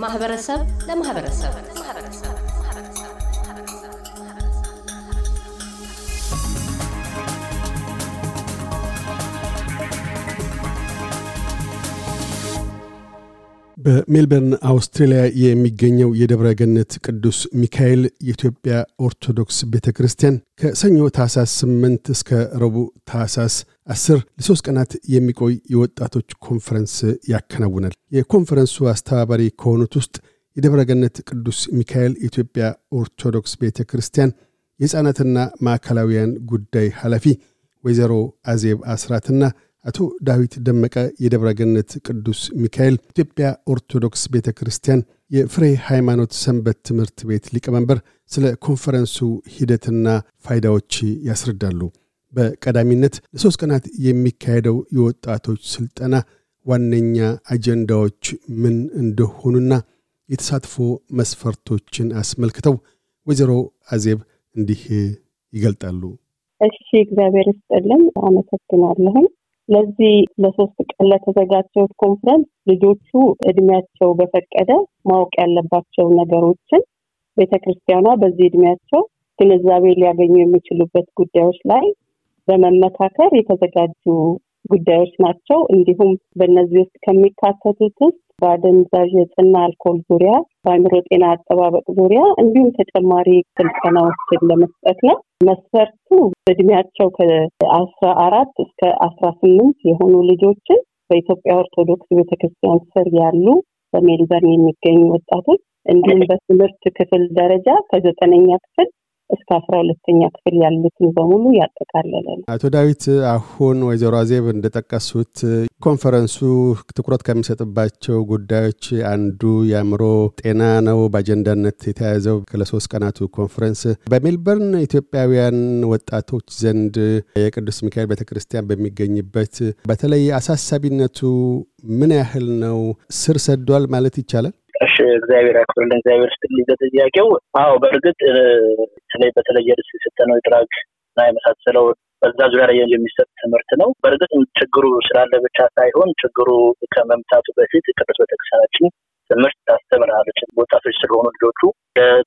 ከማህበረሰብ ለማህበረሰብ። በሜልበርን አውስትራሊያ የሚገኘው የደብረ ገነት ቅዱስ ሚካኤል የኢትዮጵያ ኦርቶዶክስ ቤተ ክርስቲያን ከሰኞ ታህሳስ 8 እስከ ረቡዕ ታህሳስ 10 ለሶስት ቀናት የሚቆይ የወጣቶች ኮንፈረንስ ያከናውናል። የኮንፈረንሱ አስተባባሪ ከሆኑት ውስጥ የደብረ ገነት ቅዱስ ሚካኤል የኢትዮጵያ ኦርቶዶክስ ቤተ ክርስቲያን የሕፃናትና ማዕከላዊያን ጉዳይ ኃላፊ ወይዘሮ አዜብ አስራትና አቶ ዳዊት ደመቀ የደብረገነት ቅዱስ ሚካኤል ኢትዮጵያ ኦርቶዶክስ ቤተ ክርስቲያን የፍሬ ሃይማኖት ሰንበት ትምህርት ቤት ሊቀመንበር ስለ ኮንፈረንሱ ሂደትና ፋይዳዎች ያስረዳሉ። በቀዳሚነት ለሶስት ቀናት የሚካሄደው የወጣቶች ስልጠና ዋነኛ አጀንዳዎች ምን እንደሆኑና የተሳትፎ መስፈርቶችን አስመልክተው ወይዘሮ አዜብ እንዲህ ይገልጣሉ። እሺ፣ እግዚአብሔር ይስጥልን። አመሰግናለሁም። ለዚህ ለሶስት ቀን ለተዘጋጀው ኮንፈረንስ ልጆቹ እድሜያቸው በፈቀደ ማወቅ ያለባቸው ነገሮችን ቤተክርስቲያኗ በዚህ እድሜያቸው ግንዛቤ ሊያገኙ የሚችሉበት ጉዳዮች ላይ በመመካከር የተዘጋጁ ጉዳዮች ናቸው። እንዲሁም በእነዚህ ውስጥ ከሚካተቱት ውስጥ በአደንዛዥ እጽና አልኮል ዙሪያ፣ በአእምሮ ጤና አጠባበቅ ዙሪያ እንዲሁም ተጨማሪ ስልጠናዎችን ለመስጠት ነው። መስፈርቱ እድሜያቸው ከአስራ አራት እስከ አስራ ስምንት የሆኑ ልጆችን በኢትዮጵያ ኦርቶዶክስ ቤተክርስቲያን ስር ያሉ በሜልበርን የሚገኙ ወጣቶች እንዲሁም በትምህርት ክፍል ደረጃ ከዘጠነኛ ክፍል እስከ አስራ ሁለተኛ ክፍል ያሉትን በሙሉ ያጠቃለለ ነው። አቶ ዳዊት አሁን ወይዘሮ አዜብ እንደጠቀሱት ኮንፈረንሱ ትኩረት ከሚሰጥባቸው ጉዳዮች አንዱ የአእምሮ ጤና ነው በአጀንዳነት የተያያዘው ለሶስት ቀናቱ ኮንፈረንስ በሜልበርን ኢትዮጵያውያን ወጣቶች ዘንድ የቅዱስ ሚካኤል ቤተክርስቲያን በሚገኝበት በተለይ አሳሳቢነቱ ምን ያህል ነው? ስር ሰዷል ማለት ይቻላል? እሺ እግዚአብሔር ያክብርልን። እግዚአብሔር ስትልኝ ለጥያቄው አዎ፣ በእርግጥ በተለይ በተለየ ርስ የሰጠነው የድራግ እና የመሳሰለው በዛ ዙሪያ ላይ የሚሰጥ ትምህርት ነው። በእርግጥ ችግሩ ስላለ ብቻ ሳይሆን ችግሩ ከመምጣቱ በፊት ቅዱስ ቤተክርስቲያናችን ትምህርት ታስተምራለች። ወጣቶች ስለሆኑ ልጆቹ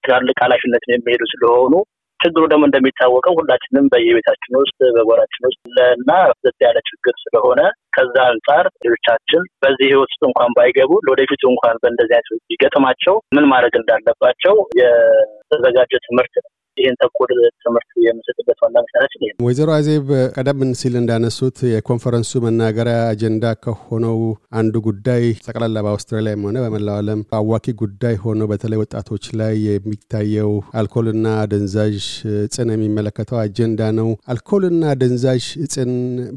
ትላልቅ ኃላፊነት የሚሄዱ ስለሆኑ ችግሩ ደግሞ እንደሚታወቀው ሁላችንም በየቤታችን ውስጥ በጎራችን ውስጥ እና ዘት ያለ ችግር ስለሆነ ከዛ አንጻር ልጆቻችን በዚህ ህይወት ውስጥ እንኳን ባይገቡ ለወደፊቱ እንኳን በእንደዚህ አይነት ቢገጥማቸው ምን ማድረግ እንዳለባቸው የተዘጋጀ ትምህርት ነው። ይህን ተኮር ትምህርት የምሰጥበት ዋና ምክንያታችን ይሄ ወይዘሮ አዜብ ቀደም ሲል እንዳነሱት የኮንፈረንሱ መናገሪያ አጀንዳ ከሆነው አንዱ ጉዳይ ጠቅላላ በአውስትራሊያም ሆነ በመላው ዓለም አዋኪ ጉዳይ ሆኖ በተለይ ወጣቶች ላይ የሚታየው አልኮልና አደንዛዥ እጽን የሚመለከተው አጀንዳ ነው። አልኮልና አደንዛዥ እጽን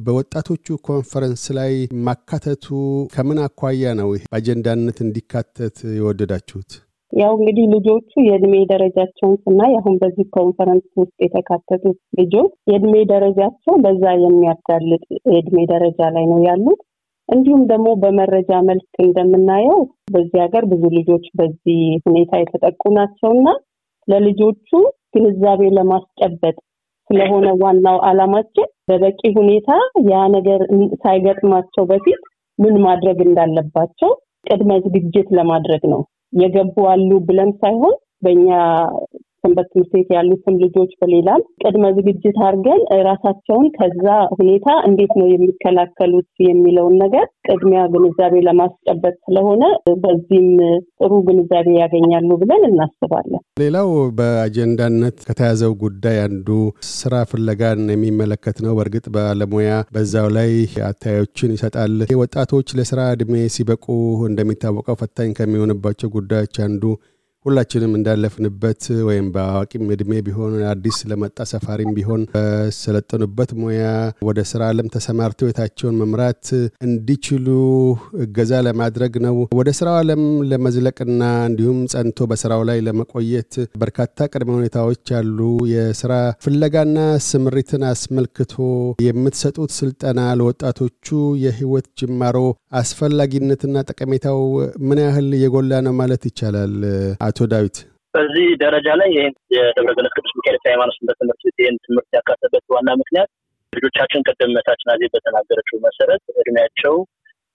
በወጣቶቹ ኮንፈረንስ ላይ ማካተቱ ከምን አኳያ ነው በአጀንዳነት እንዲካተት የወደዳችሁት? ያው እንግዲህ ልጆቹ የእድሜ ደረጃቸውን ስናይ አሁን በዚህ ኮንፈረንስ ውስጥ የተካተቱት ልጆች የእድሜ ደረጃቸው በዛ የሚያጋልጥ የእድሜ ደረጃ ላይ ነው ያሉት። እንዲሁም ደግሞ በመረጃ መልክ እንደምናየው በዚህ ሀገር ብዙ ልጆች በዚህ ሁኔታ የተጠቁ ናቸው እና ለልጆቹ ግንዛቤ ለማስጨበጥ ስለሆነ ዋናው ዓላማችን በበቂ ሁኔታ ያ ነገር ሳይገጥማቸው በፊት ምን ማድረግ እንዳለባቸው ቅድመ ዝግጅት ለማድረግ ነው። የገቡ አሉ ብለን ሳይሆን በእኛ ሰንበት ትምህርት ቤት ያሉትን ልጆች በሌላም ቅድመ ዝግጅት አድርገን ራሳቸውን ከዛ ሁኔታ እንዴት ነው የሚከላከሉት የሚለውን ነገር ቅድሚያ ግንዛቤ ለማስጨበጥ ስለሆነ በዚህም ጥሩ ግንዛቤ ያገኛሉ ብለን እናስባለን። ሌላው በአጀንዳነት ከተያዘው ጉዳይ አንዱ ስራ ፍለጋን የሚመለከት ነው። በእርግጥ ባለሙያ በዛው ላይ አታዮችን ይሰጣል። ወጣቶች ለስራ እድሜ ሲበቁ እንደሚታወቀው ፈታኝ ከሚሆንባቸው ጉዳዮች አንዱ ሁላችንም እንዳለፍንበት ወይም በአዋቂም እድሜ ቢሆን አዲስ ለመጣ ሰፋሪም ቢሆን በሰለጠኑበት ሙያ ወደ ስራ ዓለም ተሰማርተው ህይወታቸውን መምራት እንዲችሉ እገዛ ለማድረግ ነው። ወደ ስራው ዓለም ለመዝለቅና እንዲሁም ጸንቶ በስራው ላይ ለመቆየት በርካታ ቅድመ ሁኔታዎች አሉ። የስራ ፍለጋና ስምሪትን አስመልክቶ የምትሰጡት ስልጠና ለወጣቶቹ የህይወት ጅማሮ አስፈላጊነትና ጠቀሜታው ምን ያህል የጎላ ነው ማለት ይቻላል? አቶ ዳዊት በዚህ ደረጃ ላይ ይህን የደብረ ገነት ቅዱስ ሚካኤል ሃይማኖት ሰንበት ትምህርት ቤት ይህን ትምህርት ያካተበት ዋና ምክንያት ልጆቻችን ቅድም እህታችን አዜብ በተናገረችው መሰረት እድሜያቸው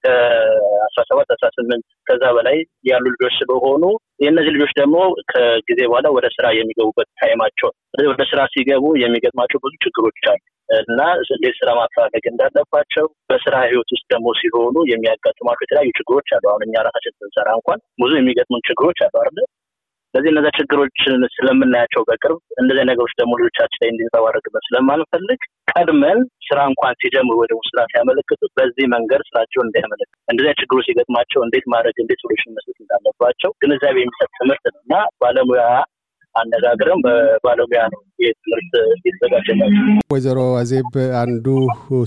ከአስራ ሰባት አስራ ስምንት ከዛ በላይ ያሉ ልጆች ስለሆኑ የእነዚህ ልጆች ደግሞ ከጊዜ በኋላ ወደ ስራ የሚገቡበት ታይማቸው ወደ ስራ ሲገቡ የሚገጥማቸው ብዙ ችግሮች አሉ እና እንዴት ስራ ማፈላለግ እንዳለባቸው በስራ ህይወት ውስጥ ደግሞ ሲሆኑ የሚያጋጥሟቸው የተለያዩ ችግሮች አሉ። አሁን እኛ ራሳችን ስንሰራ እንኳን ብዙ የሚገጥሙን ችግሮች አሉ አይደለ? ስለዚህ እነዚ ችግሮችን ስለምናያቸው በቅርብ እንደዚህ ነገሮች ደግሞ ልጆቻችን ላይ እንዲንጸባረቅበት ስለማንፈልግ ቀድመን ስራ እንኳን ሲጀምሩ ወይ ስራ ሲያመለክቱ በዚህ መንገድ ስራቸውን እንዲያመለክቱ እንደዚህ ችግሮች ሲገጥማቸው እንዴት ማድረግ እንዴት ሶሉሽን መስጠት እንዳለባቸው ግንዛቤ የሚሰጥ ትምህርት ነው እና ባለሙያ አነጋግረም በባለሙያ ነው ይህ ትምህርት የተዘጋጀላቸው። ወይዘሮ አዜብ አንዱ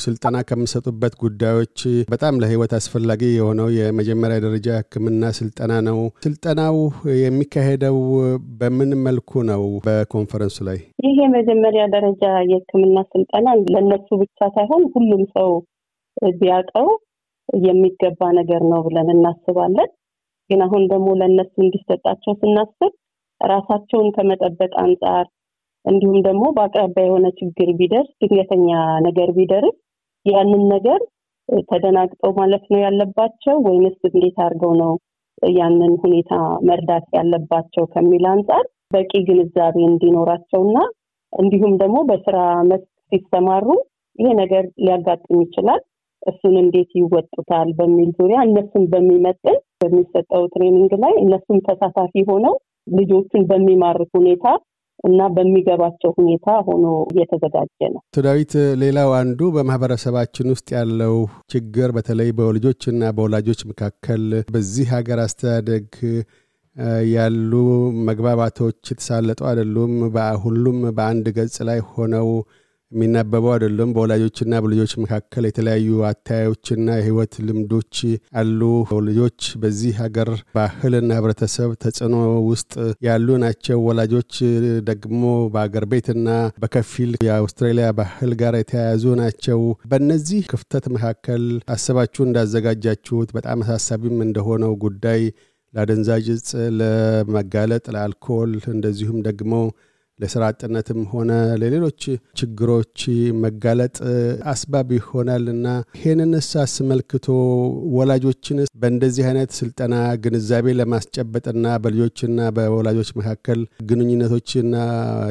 ስልጠና ከምሰጡበት ጉዳዮች በጣም ለህይወት አስፈላጊ የሆነው የመጀመሪያ ደረጃ ሕክምና ስልጠና ነው። ስልጠናው የሚካሄደው በምን መልኩ ነው? በኮንፈረንሱ ላይ ይህ የመጀመሪያ ደረጃ የሕክምና ስልጠና ለነሱ ብቻ ሳይሆን ሁሉም ሰው ቢያውቀው የሚገባ ነገር ነው ብለን እናስባለን። ግን አሁን ደግሞ ለእነሱ እንዲሰጣቸው ስናስብ ራሳቸውን ከመጠበቅ አንጻር እንዲሁም ደግሞ በአቅራቢያ የሆነ ችግር ቢደርስ ድንገተኛ ነገር ቢደርስ ያንን ነገር ተደናግጠው ማለፍ ነው ያለባቸው ወይንስ እንዴት አድርገው ነው ያንን ሁኔታ መርዳት ያለባቸው ከሚል አንጻር በቂ ግንዛቤ እንዲኖራቸው እና እንዲሁም ደግሞ በስራ መስክ ሲሰማሩ ይሄ ነገር ሊያጋጥም ይችላል እሱን እንዴት ይወጡታል በሚል ዙሪያ እነሱን በሚመጥን በሚሰጠው training ላይ እነሱም ተሳታፊ ሆነው ልጆቹን በሚማርክ ሁኔታ እና በሚገባቸው ሁኔታ ሆኖ እየተዘጋጀ ነው። ዳዊት፣ ሌላው አንዱ በማህበረሰባችን ውስጥ ያለው ችግር በተለይ በልጆችና በወላጆች መካከል በዚህ ሀገር አስተዳደግ ያሉ መግባባቶች የተሳለጡ አይደሉም። ሁሉም በአንድ ገጽ ላይ ሆነው የሚናበበው አይደለም። በወላጆችና በልጆች መካከል የተለያዩ አታዮችና የህይወት ልምዶች አሉ። ልጆች በዚህ ሀገር ባህልና ህብረተሰብ ተጽዕኖ ውስጥ ያሉ ናቸው። ወላጆች ደግሞ በአገር ቤትና በከፊል የአውስትራሊያ ባህል ጋር የተያያዙ ናቸው። በእነዚህ ክፍተት መካከል አስባችሁ እንዳዘጋጃችሁት በጣም አሳሳቢም እንደሆነው ጉዳይ ለአደንዛዥ እጽ ለመጋለጥ፣ ለአልኮል እንደዚሁም ደግሞ ለስራ አጥነትም ሆነ ለሌሎች ችግሮች መጋለጥ አስባብ ይሆናል እና ይህንንስ አስመልክቶ ወላጆችን በእንደዚህ አይነት ስልጠና ግንዛቤ ለማስጨበጥና በልጆችና በወላጆች መካከል ግንኙነቶችና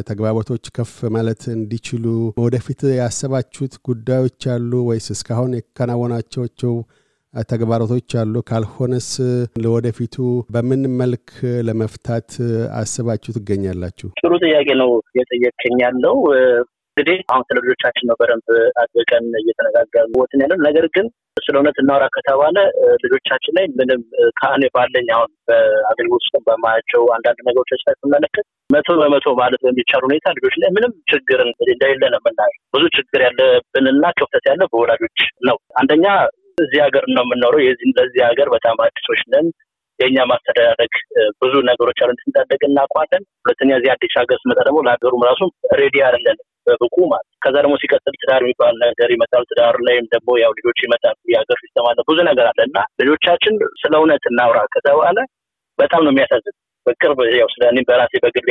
ተግባቦቶች ከፍ ማለት እንዲችሉ ወደፊት ያሰባችሁት ጉዳዮች አሉ ወይስ እስካሁን የከናወናቸው ተግባራቶች አሉ? ካልሆነስ ለወደፊቱ በምን መልክ ለመፍታት አስባችሁ ትገኛላችሁ? ጥሩ ጥያቄ ነው እየጠየቀኝ ያለው። እንግዲህ አሁን ስለ ልጆቻችን ነው በደንብ አድርገን እየተነጋገርን ወትን ያለን። ነገር ግን ስለ እውነት እናውራ ከተባለ ልጆቻችን ላይ ምንም ከእኔ ባለኝ አሁን በአገልግሎት ውስጥ በማያቸው አንዳንድ ነገሮች ላይ ስመለከት መቶ በመቶ ማለት በሚቻል ሁኔታ ልጆች ላይ ምንም ችግር እንደሌለ ነው የምናየው። ብዙ ችግር ያለብንና ክፍተት ያለ በወላጆች ነው። አንደኛ እዚህ ሀገር ነው የምንኖረው። የዚህ ለዚህ ሀገር በጣም አዲሶች ነን። የእኛ ማስተዳደግ ብዙ ነገሮች አሉ እንዳደግ እናውቋለን። ሁለተኛ እዚህ አዲስ ሀገር ስመጣ ደግሞ ለሀገሩም ራሱ ready አይደለን በብቁ ማለት። ከዛ ደግሞ ሲቀጥል ትዳር የሚባል ነገር ይመጣል። ትዳር ላይም ደግሞ ያው ልጆች ይመጣሉ። የሀገር system ብዙ ነገር አለ እና ልጆቻችን ስለ እውነት እናውራ ከተባለ በጣም ነው የሚያሳዝን በቅርብ ያው ስለ በራሴ በግል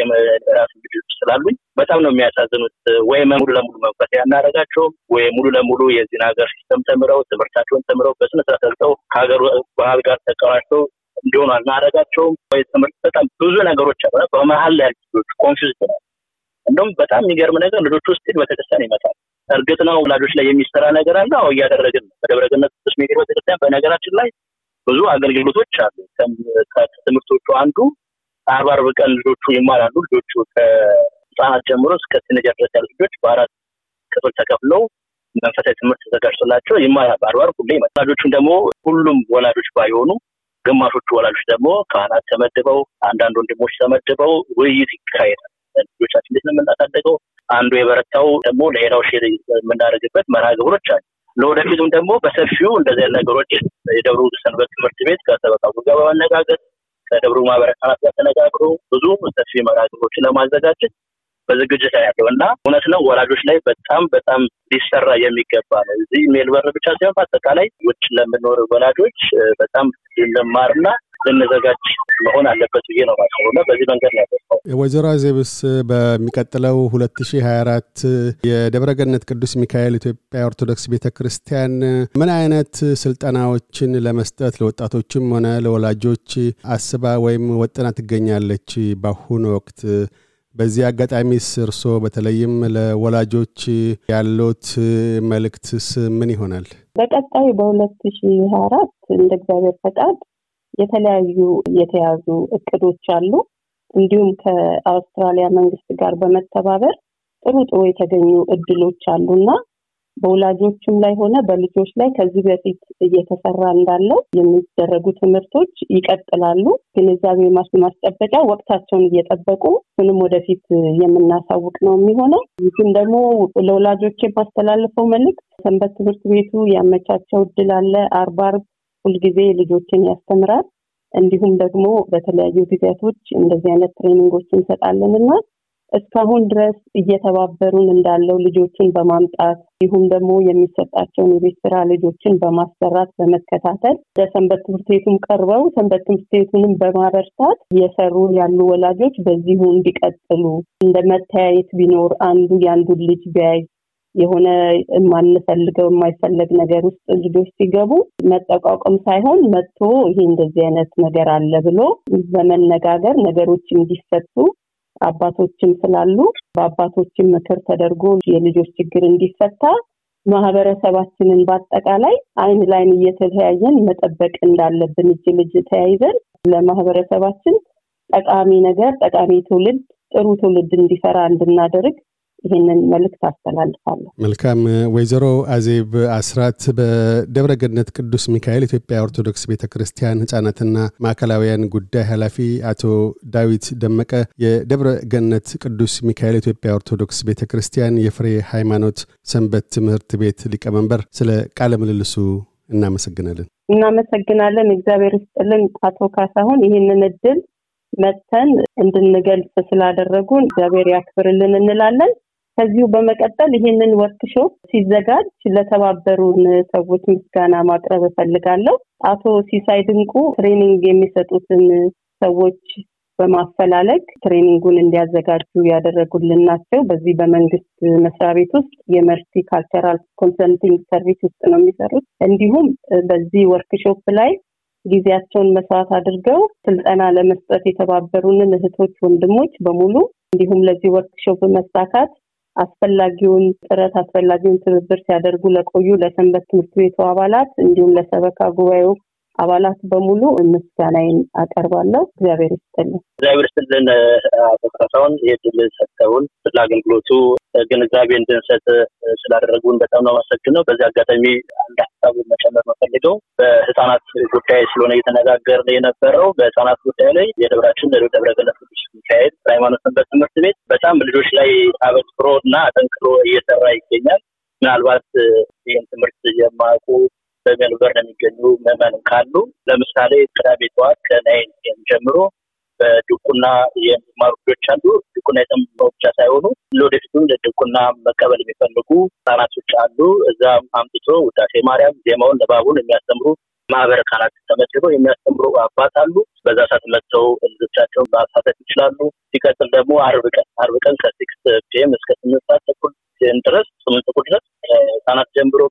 ራሴ ልጆች ስላሉኝ በጣም ነው የሚያሳዝኑት። ወይ ሙሉ ለሙሉ መንፈሳዊ አናረጋቸውም ወይ ሙሉ ለሙሉ የዚህን ሀገር system ተምረው ትምህርታቸውን ተምረው በስነ ስርዓት ሰርተው ከሀገሩ ባህል ጋር ተቀራጅተው እንዲሆኑ አናረጋቸውም። ወይ ትምህርት በጣም ብዙ ነገሮች አሉ። በመሀል ላይ ልጆች confuse ነው። እንደውም በጣም የሚገርም ነገር ልጆች ውስጥ ቤተክርስቲያን ይመጣል። እርግጥ ነው ወላጆች ላይ የሚሰራ ነገር አለ። አዎ እያደረግን ነው። በደብረ ገነት ቅዱስ ሚካኤል ቤተክርስቲያን በነገራችን ላይ ብዙ አገልግሎቶች አሉ። ከትምህርቶቹ አንዱ አርብ አርብ ቀን ልጆቹ ይማራሉ። ልጆቹ ከህፃናት ጀምሮ እስከ teenager ድረስ ያሉ ልጆች በአራት ክፍል ተከፍለው መንፈሳዊ ትምህርት ተዘጋጅቶላቸው ይማራሉ። አርብ አርብ ሁሌ ይመጣል። ወላጆቹም ደግሞ ሁሉም ወላጆች ባይሆኑ ግማሾቹ ወላጆች ደግሞ ካህናት ተመድበው፣ አንዳንድ ወንድሞች ተመድበው ውይይት ይካሄዳል። ልጆቻችን እንዴት ነው የምናሳደገው? አንዱ የበረታው ደግሞ ለሌላው share የምናደርግበት መርሃ ግብሮች አሉ። ለወደፊቱም ደግሞ በሰፊው እንደዚህ ነገሮች የደብሩ ሰንበት ትምህርት ቤት ከሰበካ ጋር በመነጋገር ከደብሩ ማህበረ ካህናት ጋር ተነጋግሮ ብዙ ሰፊ መርሃ ለማዘጋጀት በዝግጅት ላይ ያለው እና እውነት ነው ወላጆች ላይ በጣም በጣም ሊሰራ የሚገባ ነው። እዚህ ሜልበርን ብቻ ሳይሆን በአጠቃላይ ውጭ ለምንኖር ወላጆች በጣም ልንማርና ልንዘጋጅ መሆን አለበት ብዬ ነው ማስበው እና በዚህ መንገድ ነው ያደርሰው። ወይዘሮ አዜብስ በሚቀጥለው ሁለት ሺህ ሀያ አራት የደብረገነት ቅዱስ ሚካኤል ኢትዮጵያ ኦርቶዶክስ ቤተ ክርስቲያን ምን አይነት ስልጠናዎችን ለመስጠት ለወጣቶችም ሆነ ለወላጆች አስባ ወይም ወጥና ትገኛለች በአሁኑ ወቅት? በዚህ አጋጣሚስ እርስዎ በተለይም ለወላጆች ያሉት መልእክትስ ምን ይሆናል? በቀጣይ በሁለት ሺህ ሀያ አራት እንደ እግዚአብሔር ፈቃድ የተለያዩ የተያዙ እቅዶች አሉ። እንዲሁም ከአውስትራሊያ መንግስት ጋር በመተባበር ጥሩ ጥሩ የተገኙ እድሎች አሉና በወላጆችም ላይ ሆነ በልጆች ላይ ከዚህ በፊት እየተሰራ እንዳለው የሚደረጉ ትምህርቶች ይቀጥላሉ። ግንዛቤ ማስጨበጫ ወቅታቸውን እየጠበቁ እሱንም ወደፊት የምናሳውቅ ነው የሚሆነው። ግን ደግሞ ለወላጆች የማስተላልፈው መልዕክት ሰንበት ትምህርት ቤቱ ያመቻቸው እድል አለ። አርብ አርብ ሁልጊዜ ልጆችን ያስተምራል። እንዲሁም ደግሞ በተለያዩ ጊዜያቶች እንደዚህ አይነት ትሬኒንጎች እንሰጣለን እና እስካሁን ድረስ እየተባበሩን እንዳለው ልጆችን በማምጣት እንዲሁም ደግሞ የሚሰጣቸውን የቤት ስራ ልጆችን በማሰራት በመከታተል ለሰንበት ትምህርት ቤቱም ቀርበው ሰንበት ትምህርት ቤቱንም በማበርታት እየሰሩ ያሉ ወላጆች በዚሁ እንዲቀጥሉ እንደ መተያየት ቢኖር አንዱ የአንዱን ልጅ ቢያይ የሆነ የማንፈልገው የማይፈለግ ነገር ውስጥ ልጆች ሲገቡ መጠቋቋም ሳይሆን መጥቶ ይሄ እንደዚህ አይነት ነገር አለ ብሎ በመነጋገር ነገሮች እንዲፈቱ አባቶችም ስላሉ በአባቶችም ምክር ተደርጎ የልጆች ችግር እንዲፈታ ማህበረሰባችንን በአጠቃላይ አይን ላይን እየተለያየን መጠበቅ እንዳለብን እጅ ልጅ ተያይዘን ለማህበረሰባችን ጠቃሚ ነገር ጠቃሚ ትውልድ ጥሩ ትውልድ እንዲሰራ እንድናደርግ ይህንን መልእክት አስተላልፋለሁ። መልካም። ወይዘሮ አዜብ አስራት በደብረ ገነት ቅዱስ ሚካኤል ኢትዮጵያ ኦርቶዶክስ ቤተ ክርስቲያን ህጻናትና ማዕከላውያን ጉዳይ ኃላፊ፣ አቶ ዳዊት ደመቀ የደብረ ገነት ቅዱስ ሚካኤል ኢትዮጵያ ኦርቶዶክስ ቤተ ክርስቲያን የፍሬ ሃይማኖት ሰንበት ትምህርት ቤት ሊቀመንበር፣ ስለ ቃለ ምልልሱ እናመሰግናለን። እናመሰግናለን። እግዚአብሔር ይስጥልን አቶ ካሳሁን ይህንን እድል መተን እንድንገልጽ ስላደረጉን እግዚአብሔር ያክብርልን እንላለን። ከዚሁ በመቀጠል ይህንን ወርክሾፕ ሲዘጋጅ ለተባበሩን ሰዎች ምስጋና ማቅረብ እፈልጋለሁ። አቶ ሲሳይ ድንቁ training የሚሰጡትን ሰዎች በማፈላለግ training ኡን እንዲያዘጋጁ ያደረጉልን ናቸው። በዚህ በመንግስት መስሪያ ቤት ውስጥ የ multicultural consulting service ውስጥ ነው የሚሰሩት። እንዲሁም በዚህ ወርክሾፕ ላይ ጊዜያቸውን መስዋዕት አድርገው ስልጠና ለመስጠት የተባበሩንን እህቶች፣ ወንድሞች በሙሉ እንዲሁም ለዚህ ወርክሾፕ መሳካት አስፈላጊውን ጥረት አስፈላጊውን ትብብር ሲያደርጉ ለቆዩ ለሰንበት ትምህርት ቤቱ አባላት እንዲሁም ለሰበካ ጉባኤው አባላት በሙሉ ምስጋናዬን አቀርባለሁ። እግዚአብሔር ይስጥልን። እግዚአብሔር ይስጥልን። አቶ ካሳሁን ይህ ድል ሰጥተውን ስለ አገልግሎቱ ግንዛቤ እንድንሰጥ ስላደረጉን በጣም ነው አመሰግነው። በዚህ አጋጣሚ አንድ ሀሳብ መጨመር መፈልገው በህፃናት ጉዳይ ስለሆነ እየተነጋገርን የነበረው በህፃናት ጉዳይ ላይ የደብራችን ደብረ ገነት ቅዱስ ሚካኤል ሃይማኖት ሰንበት ትምህርት ቤት በጣም ልጆች ላይ አበክሮ እና አጠንክሮ እየሰራ ይገኛል። ምናልባት ይህን ትምህርት የማያውቁ በሜልበርን የሚገኙ ምዕመን ካሉ ለምሳሌ ቅዳሜ ጠዋት ከናይን ጀምሮ በድቁና የሚማሩ ልጆች አሉ። ድቁና የተማሩ ብቻ ሳይሆኑ ለወደፊቱም ለድቁና መቀበል የሚፈልጉ ህጻናቶች አሉ። እዛም አምጥቶ ውዳሴ ማርያም ዜማውን ንባቡን የሚያስተምሩ ማህበረ ካህናት ተመድበው የሚያስተምሩ አባት አሉ። በዛ ሰዓት መጥተው ልጆቻቸውን ማሳተፍ ይችላሉ። ሲቀጥል ደግሞ አርብ ቀን አርብ ቀን ከ six PM እስከ ስምንት ሰዓት ተኩል ድረስ ስምንት ተኩል ህጻናት ጀምሮ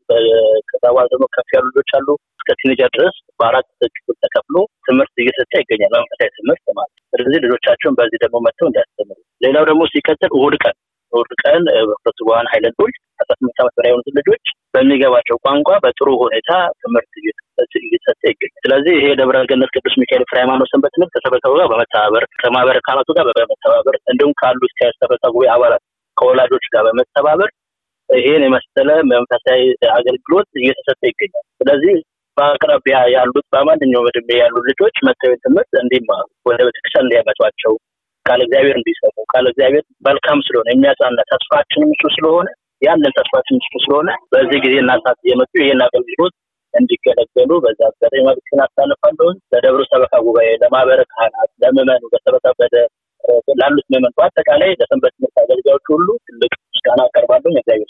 ከዛ በኋላ ደግሞ ከፍ ያሉ ልጆች አሉ እስከ teenager ድረስ በአራት ክፍል ተከፍሎ ትምህርት እየሰጠ ይገኛል። መንፈሳዊ ትምህርት ማለት ስለዚህ ልጆቻቸውን በዚህ ደግሞ መጥተው እንዲያስተምሩ። ሌላው ደግሞ ሲቀጥል እሑድ ቀን እሑድ ቀን በዋን ሀይለንዶች አስራ ስምንት ዓመት በላይ የሆኑትን ልጆች በሚገባቸው ቋንቋ በጥሩ ሁኔታ ትምህርት እየተሰጠ ይገኛል። ስለዚህ ይሄ ደብረ ገነት ቅዱስ ሚካኤል ፍሬ ሃይማኖት ሰንበት ትምህርት ከሰበሰቡ ጋር በመተባበር ከማህበረ ካህናቱ ጋር በመተባበር እንዲሁም ካሉት ጉባኤ አባላት ከወላጆች ጋር በመተባበር ይሄን የመሰለ መንፈሳዊ አገልግሎት እየተሰጠ ይገኛል። ስለዚህ በአቅራቢያ ያሉት በማንኛውም እድሜ ያሉ ልጆች መተው ትምህርት እንዲማሩ ወደ ቤተክርስቲያን እንዲያመጧቸው ቃለ እግዚአብሔር እንዲሰሙ ቃለ እግዚአብሔር መልካም ስለሆነ የሚያጽናና ተስፋችንም እሱ ስለሆነ ያንን ተስፋችን እሱ ስለሆነ በዚህ ጊዜ እናንሳት እየመጡ ይህን አገልግሎት እንዲገለገሉ በዛ አጋጣሚ መልዕክቴን አስተላልፋለሁ። ለደብሩ ሰበካ ጉባኤ፣ ለማህበረ ካህናት፣ ለምዕመኑ በተበታበደ ላሉት ምዕመን በአጠቃላይ ለሰንበት ትምህርት አገልጋዮች ሁሉ ትልቅ ምስጋና አቀርባለሁ። እግዚአብሔር